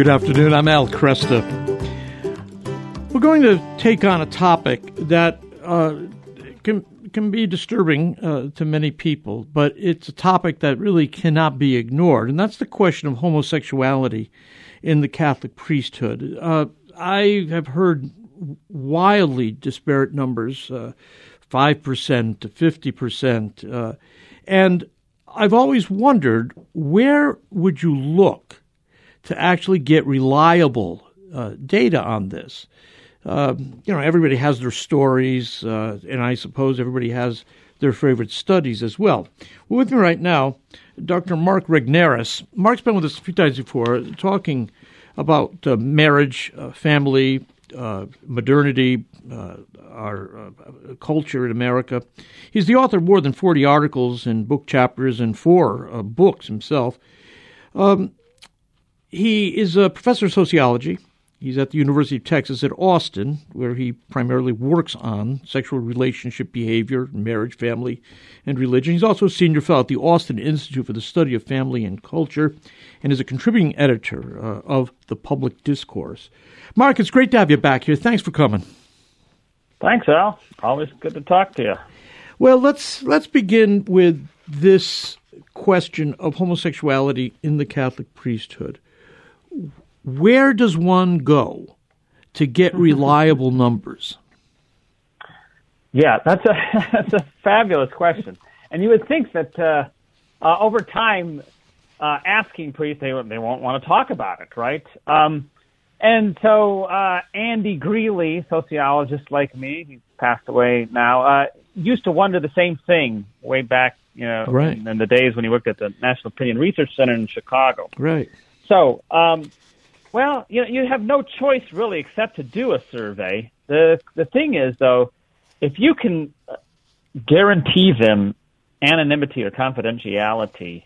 Good afternoon. I'm Al Kresta. We're going to take on a topic that uh, can can be disturbing uh, to many people, but it's a topic that really cannot be ignored, and that's the question of homosexuality in the Catholic priesthood. Uh, I have heard wildly disparate numbers, uh, five percent to fifty percent, uh, and I've always wondered where would you look to actually get reliable uh, data on this. Uh, you know, everybody has their stories, uh, and I suppose everybody has their favorite studies as well. with me right now, Dr. Mark Regnerus. Mark's been with us a few times before, talking about uh, marriage, uh, family, uh, modernity, our culture in America. He's the author of more than 40 articles and book chapters and four books himself. Um, he is a professor of sociology. He's at the University of Texas at Austin, where he primarily works on sexual relationship behavior, marriage, family, and religion. He's also a senior fellow at the Austin Institute for the Study of Family and Culture and is a contributing editor uh, of The Public Discourse. Mark, it's great to have you back here. Thanks for coming. Thanks, Al. Always good to talk to you. Well, let's let's begin with this question of homosexuality in the Catholic priesthood where does one go to get reliable numbers? Yeah, that's a that's a fabulous question, and you would think that uh, uh, over time, uh, asking priests they they won't want to talk about it, right? Um, and so uh, Andy Greeley, sociologist like me, he's passed away now, uh, used to wonder the same thing way back, you know, right. in, in the days when he worked at the National Opinion Research Center in Chicago. Right. So um, well, you know, you have no choice really except to do a survey. The the thing is though, if you can guarantee them anonymity or confidentiality,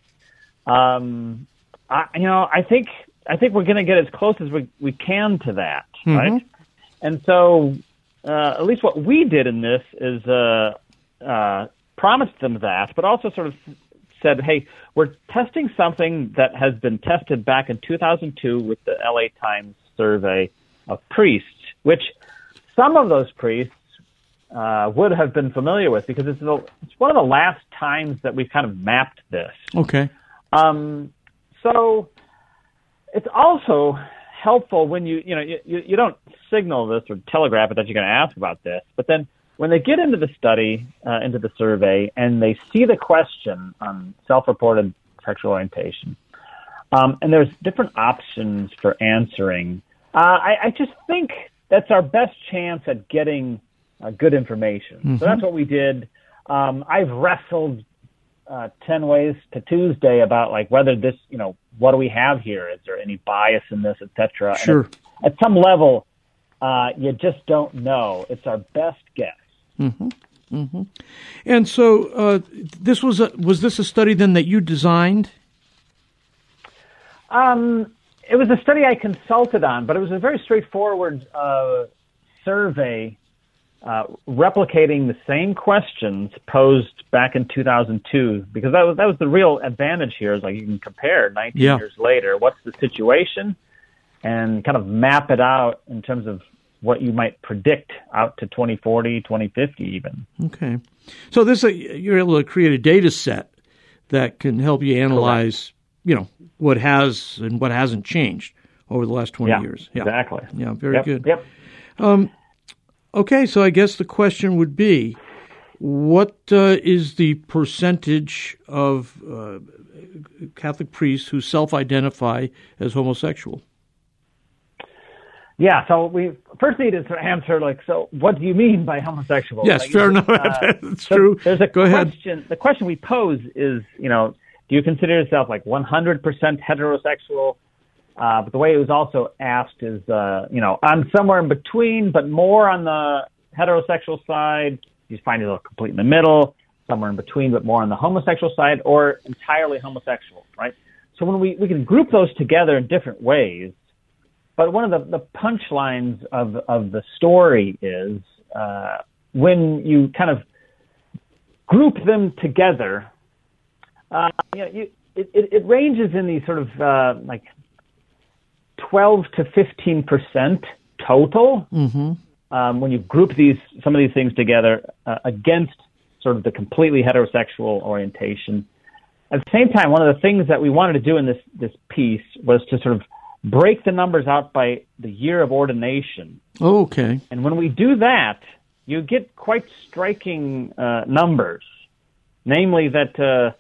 um, I, you know, I think I think we're going to get as close as we we can to that, mm-hmm. right? And so, uh, at least what we did in this is uh, uh, promised them that, but also sort of said, hey, we're testing something that has been tested back in 2002 with the LA Times survey of priests, which some of those priests uh, would have been familiar with because it's, the, it's one of the last times that we've kind of mapped this. Okay. Um, so it's also helpful when you you know you, you don't signal this or telegraph it that you're going to ask about this, but then when they get into the study, uh, into the survey, and they see the question on self-reported sexual orientation, um, and there's different options for answering, uh, I, I, just think that's our best chance at getting uh, good information. Mm-hmm. So that's what we did. Um, I've wrestled uh, 10 ways to Tuesday about like whether this, you know, what do we have here? Is there any bias in this, et cetera? Sure. At, at, some level, uh, you just don't know. It's our best guess. Mm-hmm. Mm-hmm. And so, uh, this was a, was this a study then that you designed? Um, it was a study I consulted on, but it was a very straightforward uh, survey uh, replicating the same questions posed back in 2002 because that was that was the real advantage here is like you can compare 19 yeah. years later what's the situation and kind of map it out in terms of what you might predict out to 2040, 2050 even. Okay. So this uh, you're able to create a data set that can help you analyze, Correct. you know, what has and what hasn't changed over the last 20 yeah, years. Yeah. Exactly. Yeah, very yep, good. Yep. Um, okay, so I guess the question would be what uh, is the percentage of uh, Catholic priests who self identify as homosexual? Yeah, so we first need to answer like, so what do you mean by homosexual? Yes, like, fair enough. Uh, That's so true. There's a Go question. Ahead. The question we pose is, you know, do you consider yourself like 100% heterosexual? Uh, but the way it was also asked is, uh, you know, I'm somewhere in between, but more on the heterosexual side. You find yourself complete in the middle, somewhere in between, but more on the homosexual side, or entirely homosexual, right? So when we we can group those together in different ways but one of the, the punchlines of, of the story is uh, when you kind of group them together, uh, you know, you, it, it, it, ranges in these sort of uh, like 12 to 15 percent total um, when you group these some of these things together uh, against sort of the completely heterosexual orientation. At the same time, one of the things that we wanted to do in this this piece was to sort of break the numbers out by the year of ordination. Oh, okay. And when we do that, you get quite striking uh, numbers. Namely, that uh,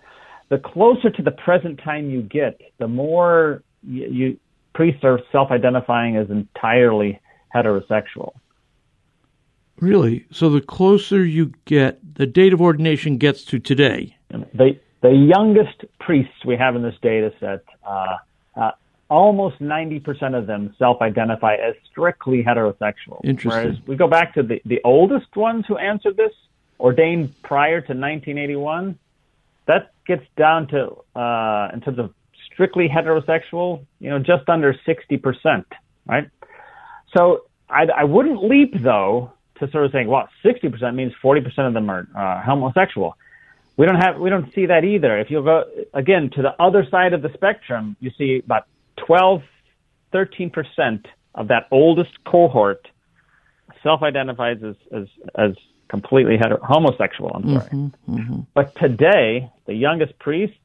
the closer to the present time you get, the more you, you priests are self-identifying as entirely heterosexual. Really? So the closer you get, the date of ordination gets to today. The the youngest priests we have in this data set, uh, uh, almost 90% of them self-identify as strictly heterosexual. Whereas we go back to the, the oldest ones who answered this, ordained prior to 1981, that gets down to, uh, in terms of strictly heterosexual, you know, just under 60%, right? So I, I wouldn't leap though to sort of saying, well, 60% means 40% of them are uh, homosexual. We don't have, we don't see that either. If you go again to the other side of the spectrum, you see about 12, 13% of that oldest cohort self-identifies as, as, as completely hetero- homosexual. I'm sorry. Mm-hmm, But today, the youngest priests,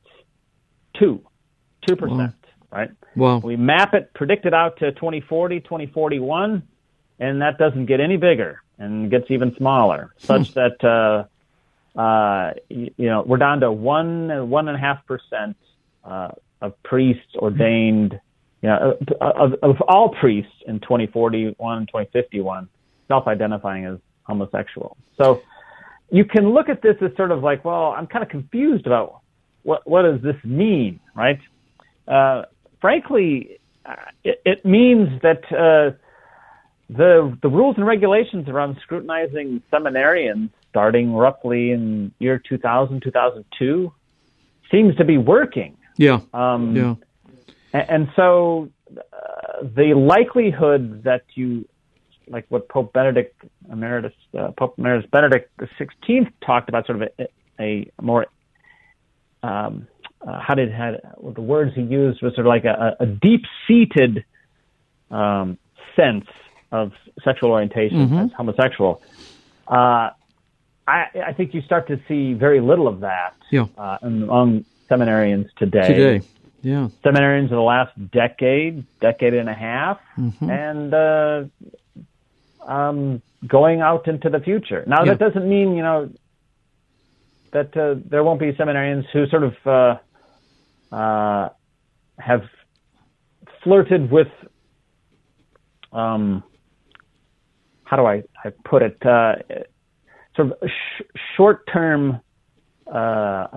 two, 2%, Wow. right? Well, We map it, predict it out to 2040, 2041, and that doesn't get any bigger and gets even smaller, such that uh, uh, you, you know we're down to one one and a half percent uh, of priests ordained, you know, uh, of, of all priests in 2041 and 2051 self-identifying as homosexual. So you can look at this as sort of like, well, I'm kind of confused about what what does this mean, right? Uh, frankly, uh, it, it means that uh, the the rules and regulations around scrutinizing seminarians starting roughly in year 2000 2002 seems to be working yeah, um, yeah, and so uh, the likelihood that you like what Pope Benedict Emeritus uh, Pope Emeritus Benedict the Sixteenth talked about sort of a, a more um, uh, how did had well, the words he used was sort of like a, a deep seated um, sense of sexual orientation as homosexual. Uh, I, I think you start to see very little of that Yeah. uh, among seminarians today today. Yeah, seminarians in the last decade, decade and a half, and uh, um, going out into the future. Now, Yeah. that doesn't mean you know that uh, there won't be seminarians who sort of uh, uh, have flirted with. Um, how do I, I put it? Uh, sort of sh- short-term uh,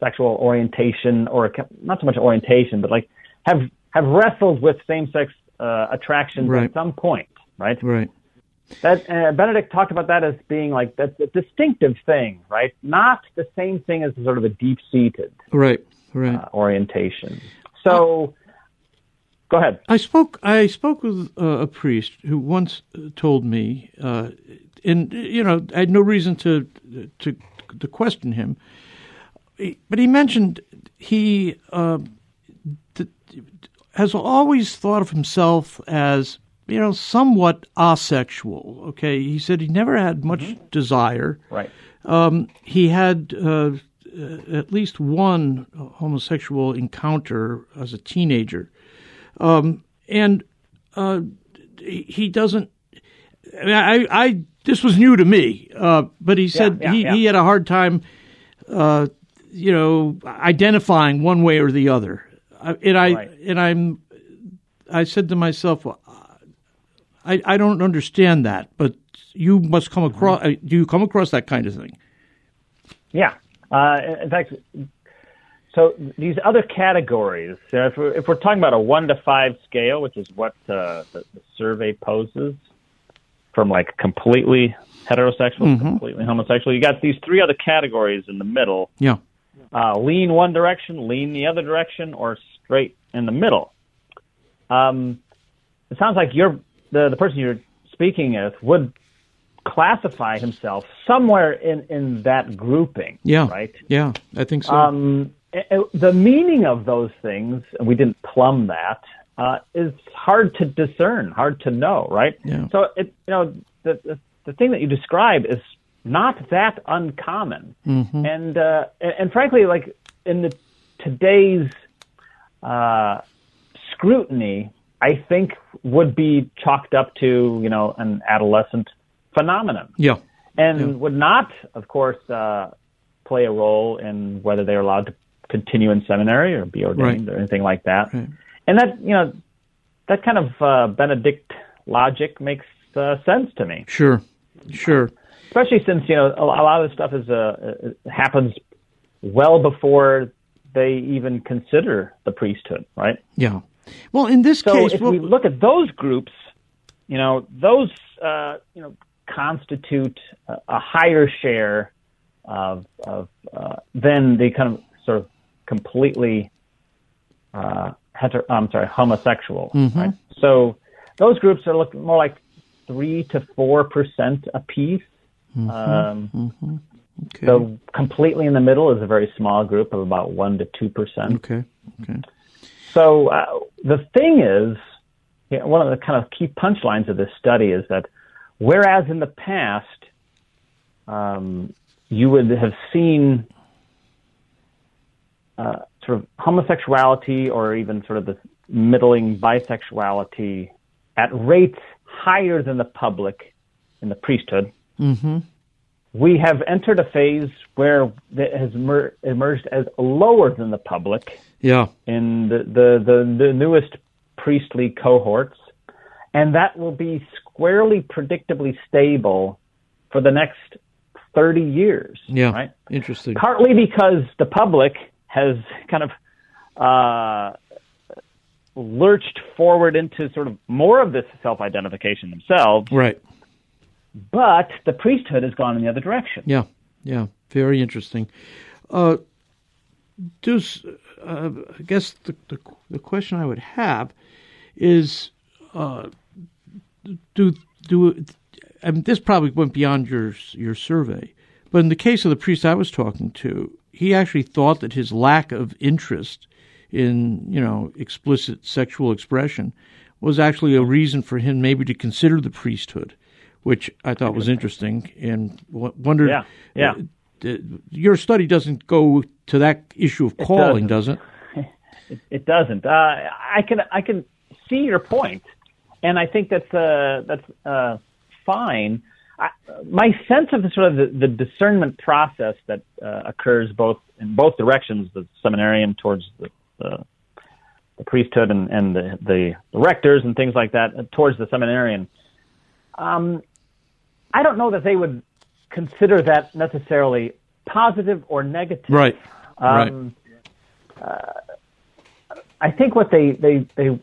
sexual orientation, or not so much orientation, but like have have wrestled with same-sex uh, attractions Right. at some point, right? right. That uh, Benedict talked about that as being like that's a distinctive thing, right? Not the same thing as sort of a deep-seated Right, right. uh, orientation. So, go ahead. I spoke. I spoke with uh, a priest who once uh, told me, uh, and you know, I had no reason to to to question him, but he mentioned he uh, th- has always thought of himself as you know somewhat asexual. Okay, he said he never had much desire. Right. Um, he had uh, uh, at least one homosexual encounter as a teenager, um, and uh, he doesn't. I, mean, I, I this was new to me, uh, but he said yeah, he, yeah. he had a hard time, uh, you know, identifying one way or the other. And I Right. and I'm, I said to myself, well, I I don't understand that, but you must come across. uh Do you come across that kind of thing? Yeah. Uh, in fact, so these other categories, you know, if, we're, if we're talking about a one to five scale, which is what uh, the, the survey poses, from like completely heterosexual to completely homosexual, you got these three other categories in the middle: Yeah. Uh, lean one direction, lean the other direction, or straight in the middle. Um, it sounds like you're the the person you're speaking with would classify himself somewhere in in that grouping. Yeah. Right. Yeah. I think so. Um, eh, eh, the meaning of those things, and we didn't plumb that. uh, is hard to discern, hard to know, right? Yeah. So it, you know, the, the the thing that you describe is not that uncommon, Mm-hmm. and uh, and, frankly, like in the today's uh, scrutiny, I think would be chalked up to you know an adolescent phenomenon Yeah. and Yeah. would not, of course, uh, play a role in whether they're allowed to continue in seminary or be ordained Right. or anything like that. Right. And that, you know, that kind of uh, Benedict logic makes uh, sense to me, Sure. Sure. Especially since you know a, lot of this stuff is uh, uh, happens well before they even consider the priesthood, right? Yeah. Well, in this So case, if well, we look at those groups, you know, those uh, you know constitute a, a higher share of of uh, than the kind of sort of completely uh, heter- I'm sorry, homosexual. Right? So those groups are looking more like three to four percent apiece. Um, okay. So completely in the middle is a very small group of about one to two percent. okay. Okay. So uh, the thing is, you know, one of the kind of key punchlines of this study is that whereas in the past um, you would have seen uh, sort of homosexuality or even sort of the middling bisexuality at rates higher than the public in the priesthood, Mm-hmm. we have entered a phase where it has emer- emerged as lower than the public Yeah. in the, the, the, the newest priestly cohorts, and that will be squarely predictably stable for the next 30 years. Yeah. Right? Interesting. Partly because the public has kind of uh, lurched forward into sort of more of this self identification themselves, Right. But the priesthood has gone in the other direction. Yeah. Yeah. Very interesting. Uh, does uh, I guess the, the the question I would have is uh, do do I mean this probably went beyond your your survey, but in the case of the priest I was talking to, he actually thought that his lack of interest in you know explicit sexual expression was actually a reason for him maybe to consider the priesthood, which I thought was interesting and wondered. Yeah, yeah. uh, your study doesn't go to that issue of calling, does it? It, it doesn't. Uh, I can I can see your point, and I think that's uh, that's uh, fine. I, my sense of the sort of the, the discernment process that uh, occurs both in both directions, the seminarian towards the, the, the priesthood and, and the, the, the rectors and things like that uh, towards the seminarian. Um, I don't know that they would consider that necessarily positive or negative. Right. right. Um, I think what they, they they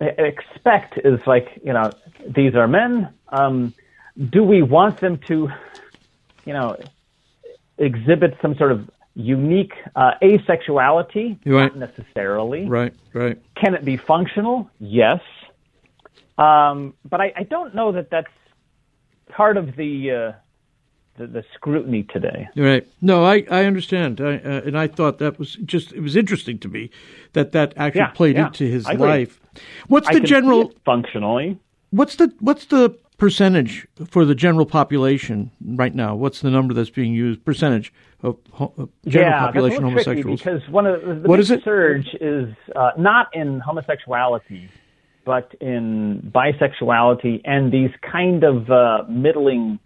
expect is like you know these are men. Um, do we want them to, you know, exhibit some sort of unique uh, asexuality? Right. Not necessarily. Right. Right. Can it be functional? Yes. Um, but I, I don't know that that's part of the, uh, the the scrutiny today. Right. No, I, I understand, I, uh, and I thought that was just it was interesting to me that that actually Yeah, played yeah, into his I agree. life. What's I the general? functionally. What's the what's the percentage for the general population right now? What's the number that's being used? Percentage of, general yeah, population that's a little tricky homosexuals. because one of the, the What big is it? surge is uh, not in homosexuality, but in bisexuality and these kind of uh, middling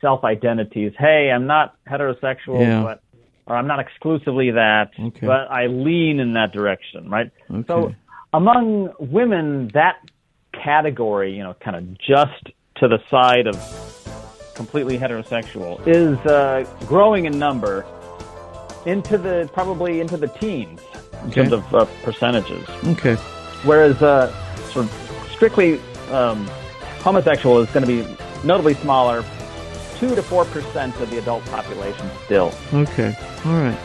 self identities. Hey, I'm not heterosexual, Yeah. but or I'm not exclusively that, Okay. but I lean in that direction, right? Okay. So among women, that category, you know, kind of just to the side of completely heterosexual, is uh, growing in number into the probably into the teens in Okay. terms of uh, percentages. okay. Whereas uh, sort of strictly um, homosexual is going to be notably smaller, two to four percent of the adult population still. Okay. All right.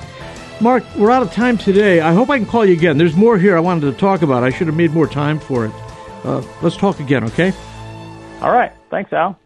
Mark, we're out of time today. I hope I can call you again. There's more here I wanted to talk about. I should have made more time for it. Uh, let's talk again, okay? All right, thanks, Al.